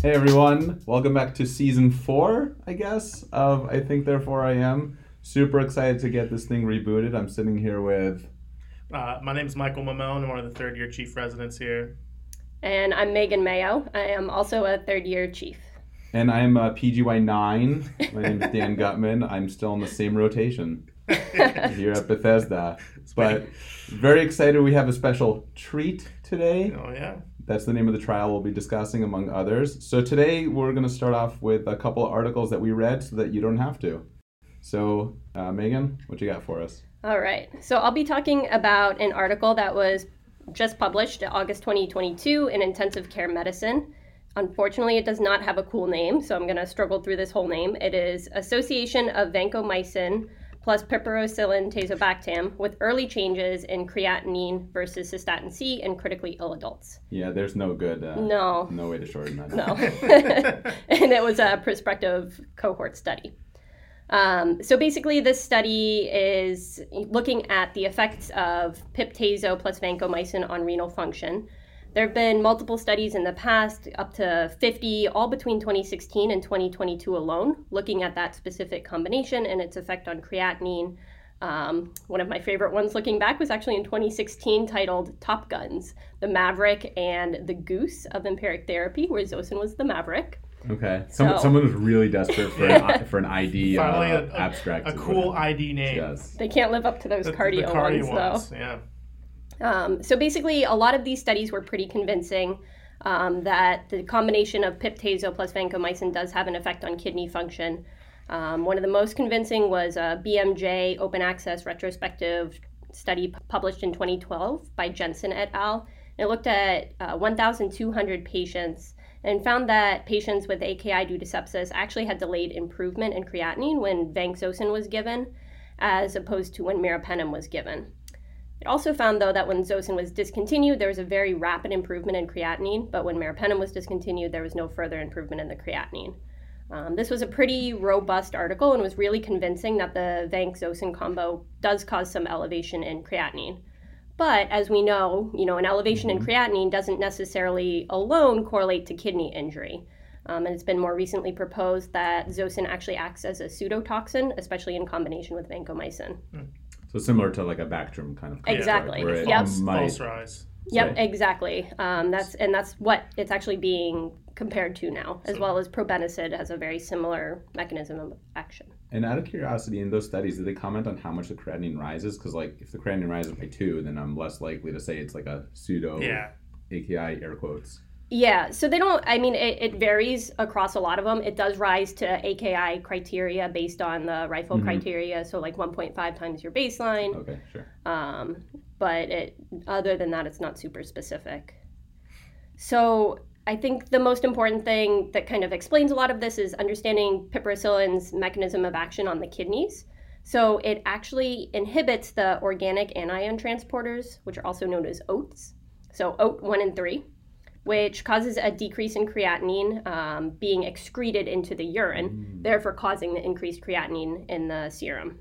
Hey everyone, welcome back to season four, I guess, of I Think Therefore I Am. Super excited to get this thing rebooted. I'm sitting here with. Uh, my name is Michael Mamone. I'm one of the third year chief residents here. And I'm Megan Mayo. I am also a third year chief. And I'm uh, PGY9. My name is Dan Gutman. I'm still in the same rotation here at Bethesda. But very excited we have a special treat today. Oh, yeah. That's the name of the trial we'll be discussing, among others. So today we're going to start off with a couple of articles that we read so that you don't have to. So, uh, Megan, what you got for us? All right. So I'll be talking about an article that was just published August 2022 in Intensive Care Medicine. Unfortunately, it does not have a cool name, so I'm going to struggle through this whole name. It is Association of Vancomycin plus piperacillin tazobactam with early changes in creatinine versus cystatin C in critically ill adults. Yeah, there's no good. Uh, no. No way to shorten that. No. and it was a prospective cohort study. Um, so basically, this study is looking at the effects of pip/tazo plus vancomycin on renal function. There have been multiple studies in the past, up to 50, all between 2016 and 2022 alone, looking at that specific combination and its effect on creatinine. Um, one of my favorite ones looking back was actually in 2016 titled Top Guns The Maverick and the Goose of Empiric Therapy, where Zosyn was the Maverick. Okay. Some, so, someone was really desperate for an, for an ID uh, a, abstract. A cool ID name. Yes. They can't live up to those the, cardio, the cardio ones, ones, though. Yeah. Um, so basically, a lot of these studies were pretty convincing um, that the combination of pip/tazo plus vancomycin does have an effect on kidney function. Um, one of the most convincing was a BMJ open access retrospective study published in 2012 by Jensen et al. It looked at uh, 1,200 patients and found that patients with AKI due to sepsis actually had delayed improvement in creatinine when vancomycin was given, as opposed to when meropenem was given. It also found, though, that when zosyn was discontinued, there was a very rapid improvement in creatinine, but when meropenem was discontinued, there was no further improvement in the creatinine. Um, this was a pretty robust article and was really convincing that the Vanc-Zosyn combo does cause some elevation in creatinine. But as we know, you know, an elevation in mm-hmm. creatinine doesn't necessarily alone correlate to kidney injury. Um, and it's been more recently proposed that zosyn actually acts as a pseudotoxin, especially in combination with vancomycin. Mm. So similar to like a Bactrim kind of exactly. Where yep. Might... False rise. Yep, exactly. Um, that's and that's what it's actually being compared to now, as so, well as probenecid has a very similar mechanism of action. And out of curiosity, in those studies, did they comment on how much the creatinine rises? Because like if the creatinine rises by two, then I'm less likely to say it's like a pseudo yeah. AKI air quotes. Yeah, so they don't. I mean, it, it, varies across a lot of them. It does rise to AKI criteria based on the RIFLE mm-hmm. criteria, so like 1.5 times your baseline. Okay, sure. Um, but it, other than that, it's not super specific. So I think the most important thing that kind of explains a lot of this is understanding piperacillin's mechanism of action on the kidneys. So it actually inhibits the organic anion transporters, which are also known as OATs. So OAT 1 and 3 which causes a decrease in creatinine um, being excreted into the urine, mm. therefore causing the increased creatinine in the serum.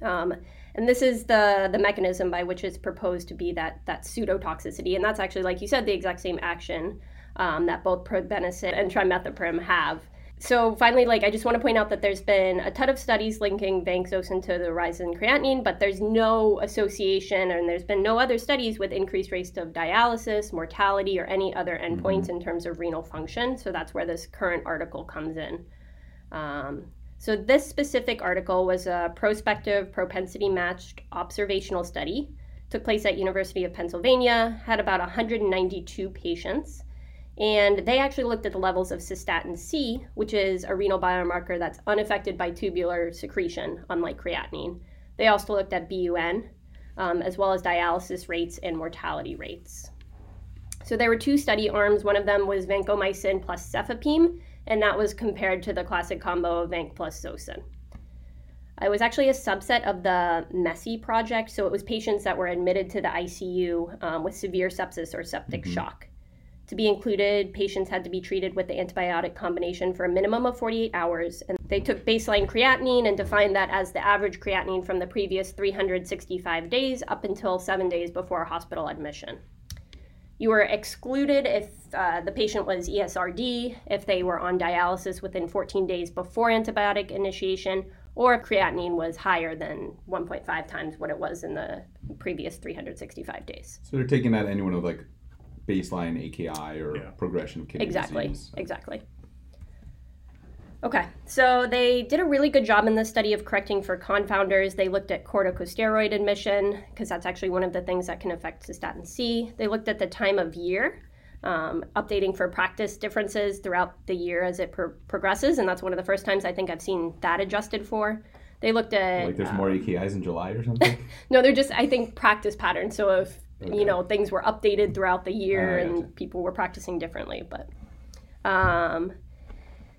Um, and this is the the mechanism by which it's proposed to be that that pseudotoxicity, and that's actually, like you said, the exact same action um, that both probenecid and trimethoprim have so finally, like I just want to point out that there's been a ton of studies linking vancomycin to the rise in creatinine, but there's no association, and there's been no other studies with increased rates of dialysis, mortality, or any other endpoints mm-hmm. in terms of renal function. So that's where this current article comes in. Um, so this specific article was a prospective propensity matched observational study. Took place at University of Pennsylvania, had about 192 patients. And they actually looked at the levels of cystatin C, which is a renal biomarker that's unaffected by tubular secretion, unlike creatinine. They also looked at BUN, um, as well as dialysis rates and mortality rates. So there were two study arms. One of them was vancomycin plus cefepime, and that was compared to the classic combo of vanc plus zosyn. It was actually a subset of the MESSI project, so it was patients that were admitted to the ICU um, with severe sepsis or septic mm-hmm. shock. To be included, patients had to be treated with the antibiotic combination for a minimum of 48 hours, and they took baseline creatinine and defined that as the average creatinine from the previous 365 days up until seven days before hospital admission. You were excluded if uh, the patient was ESRD, if they were on dialysis within 14 days before antibiotic initiation, or if creatinine was higher than 1.5 times what it was in the previous 365 days. So they're taking that anyone with like baseline AKI or Yeah. progression of kidney Exactly. disease. Exactly. exactly. Okay, so they did a really good job in this study of correcting for confounders. They looked at corticosteroid admission, because that's actually one of the things that can affect cystatin C. They looked at the time of year, um, updating for practice differences throughout the year as it pro- progresses, and that's one of the first times I think I've seen that adjusted for. They looked at Like there's uh, more AKIs in July or something. no, they're just I think practice patterns. So if Okay. you know things were updated throughout the year Ah, and people were practicing differently, but um,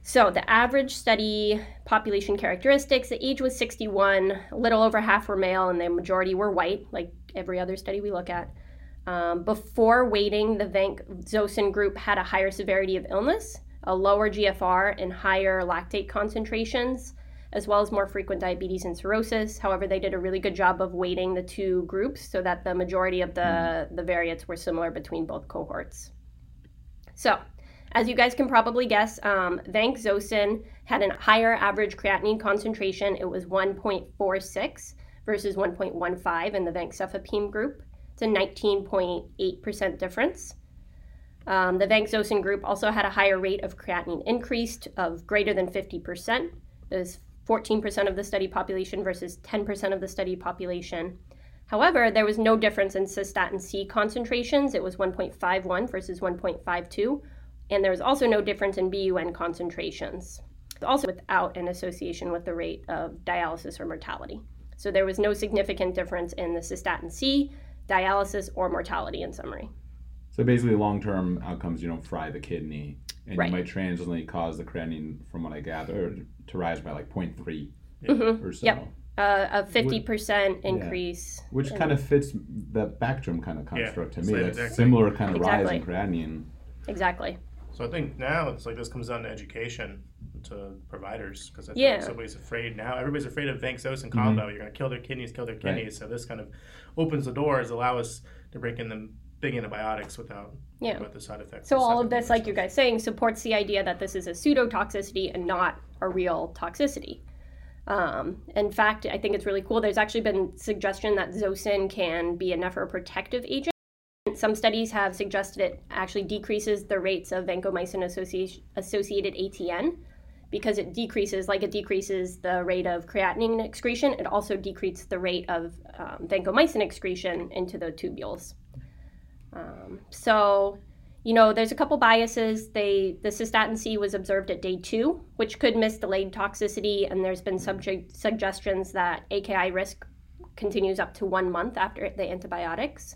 so the average study population characteristics: the age was 61, a little over half were male, and the majority were white, like every other study we look at. Um, before weighting, the vancomycin group had a higher severity of illness, a lower GFR, and higher lactate concentrations as well as more frequent diabetes and cirrhosis. However, they did a really good job of weighting the two groups so that the majority of the, the variants were similar between both cohorts. So, as you guys can probably guess, um, had a higher average creatinine concentration. It was 1.46 versus 1.15 in the vancomycin group. It's a 19.8% difference. Um, the vancomycin group also had a higher rate of creatinine increased of greater than 50%. It was 14% of the study population versus 10% of the study population. However, there was no difference in cystatin C concentrations. It was 1.51 versus 1.52. And there was also no difference in BUN concentrations, also without an association with the rate of dialysis or mortality. So there was no significant difference in the cystatin C, dialysis, or mortality in summary. So basically, long-term outcomes, you don't fry the kidney, and Right. you might transiently cause the creatinine, from what I gather, to rise by like 0.3 Mhm. or so. Yep. Uh, a 50% Yeah. increase. Which in- kind of fits the Bactrim kind of construct to me. same That's exact similar kind of Exactly. rise in creatinine. Exactly. So I think now it's like this comes down to education to providers because I Yeah. think somebody's afraid now. Everybody's afraid of vancomycin combo. You're going to kill their kidneys, kill their Mm-hmm. Right. kidneys. So this kind of opens the doors, allow us to break in the big antibiotics without Yeah. with the side effects. So all of this, like you guys saying, supports the idea that this is a pseudotoxicity and not a real toxicity. Um, in fact, I think it's really cool. There's actually been suggestion that zosyn can be a nephroprotective agent. Some studies have suggested it actually decreases the rates of vancomycin associated ATN because it decreases, like it decreases the rate of creatinine excretion. It also decreases the rate of um, vancomycin excretion into the tubules. Um, so, you know, there's a couple biases. They the cystatin C was observed at day two, which could miss delayed toxicity, and there's been subject suggestions that AKI risk continues up to one month after the antibiotics.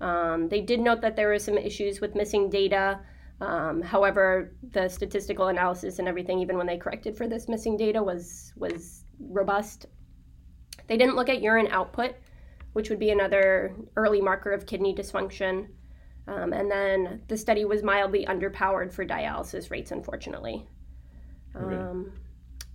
Um, they did note that there were some issues with missing data. Um, however, the statistical analysis and everything, even when they corrected for this missing data, was was robust. They didn't look at urine output, which would be another early marker of kidney dysfunction. Um, and then the study was mildly underpowered for dialysis rates, unfortunately. Okay. Um,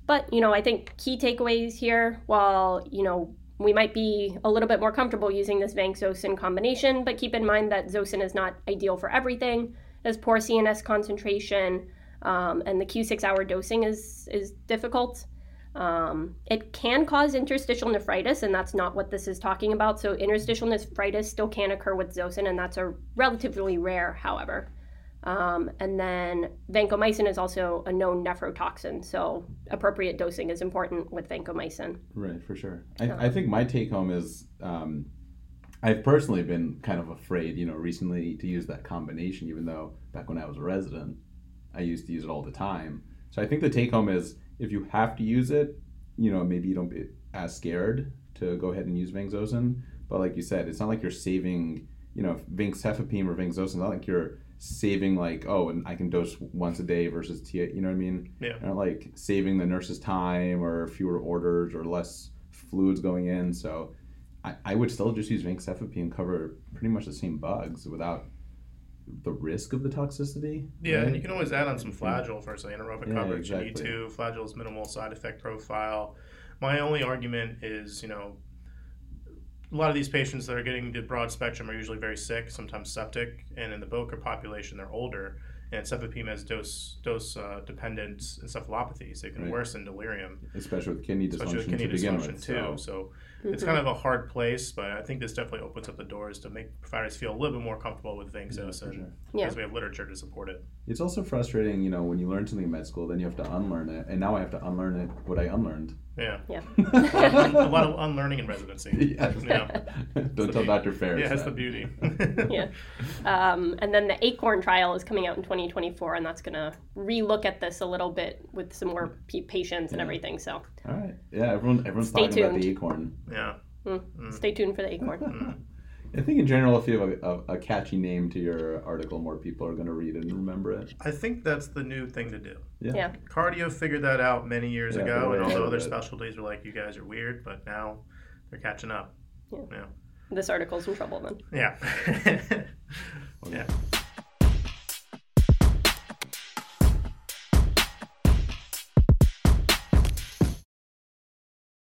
but, you know, I think key takeaways here, while, you know, we might be a little bit more comfortable using this Vanc-Zosyn combination, but keep in mind that Zosyn is not ideal for everything. It has poor CNS concentration, um, and the Q6 hour dosing is, is difficult. Um, it can cause interstitial nephritis, and that's not what this is talking about. So, interstitial nephritis still can occur with Zosyn, and that's a relatively rare, however. Um, and then vancomycin is also a known nephrotoxin, so appropriate dosing is important with vancomycin. Right, for sure. I, I think my take home is um, I've personally been kind of afraid, you know, recently to use that combination, even though back when I was a resident, I used to use it all the time. So I think the take home is if you have to use it, you know, maybe you don't be as scared to go ahead and use Vancomycin. But like you said, it's not like you're saving, you know, Vancomycin or Vancomycin. It's not like you're saving like, oh, and I can dose once a day versus T. You know what I mean? Yeah. Not like saving the nurse's time or fewer orders or less fluids going in. So I, I would still just use Vancomycin and cover pretty much the same bugs without the risk of the toxicity. Yeah, and you can always add on some flagyl for say anaerobic Yeah, coverage. You need to. Flagyl's minimal side effect profile. My only argument is, you know, a lot of these patients that are getting the broad spectrum are usually very sick, sometimes septic, and in the Boca population, they're older. And cefepime is dose dose uh, dependent encephalopathy, so it can Right. worsen delirium, especially with kidney especially with dysfunction kidney to begin dysfunction with. too. So. So it's kind of a hard place, but I think this definitely opens up the doors to make providers feel a little bit more comfortable with Yeah, Vingzos, for and sure. Yeah. because we have literature to support it. It's also frustrating, you know, when you learn something in med school, then you have to unlearn it, and now I have to unlearn it what I unlearned. Yeah, Yeah. a lot of unlearning in residency. yes. Yeah. Don't tell Dr. Ferris. Yeah, that's the beauty. yeah. Um, and then the ACORN trial is coming out in 2024, and that's going to relook at this a little bit with some more p- patients and Yeah. everything. So All right. Yeah, everyone, everyone's Stay talking about the acorn. yeah. mm, stay tuned for the ACORN. I think in general, if you have a, a, a catchy name to your article, more people are going to read it and remember it. I think that's the new thing to do. Yeah. Yeah. Cardio figured that out many years Yeah, ago, they're and way all the other of it. specialties were like, "You guys are weird," but now they're catching up. Yeah. Yeah. This article's in trouble then. Yeah. Oh, yeah.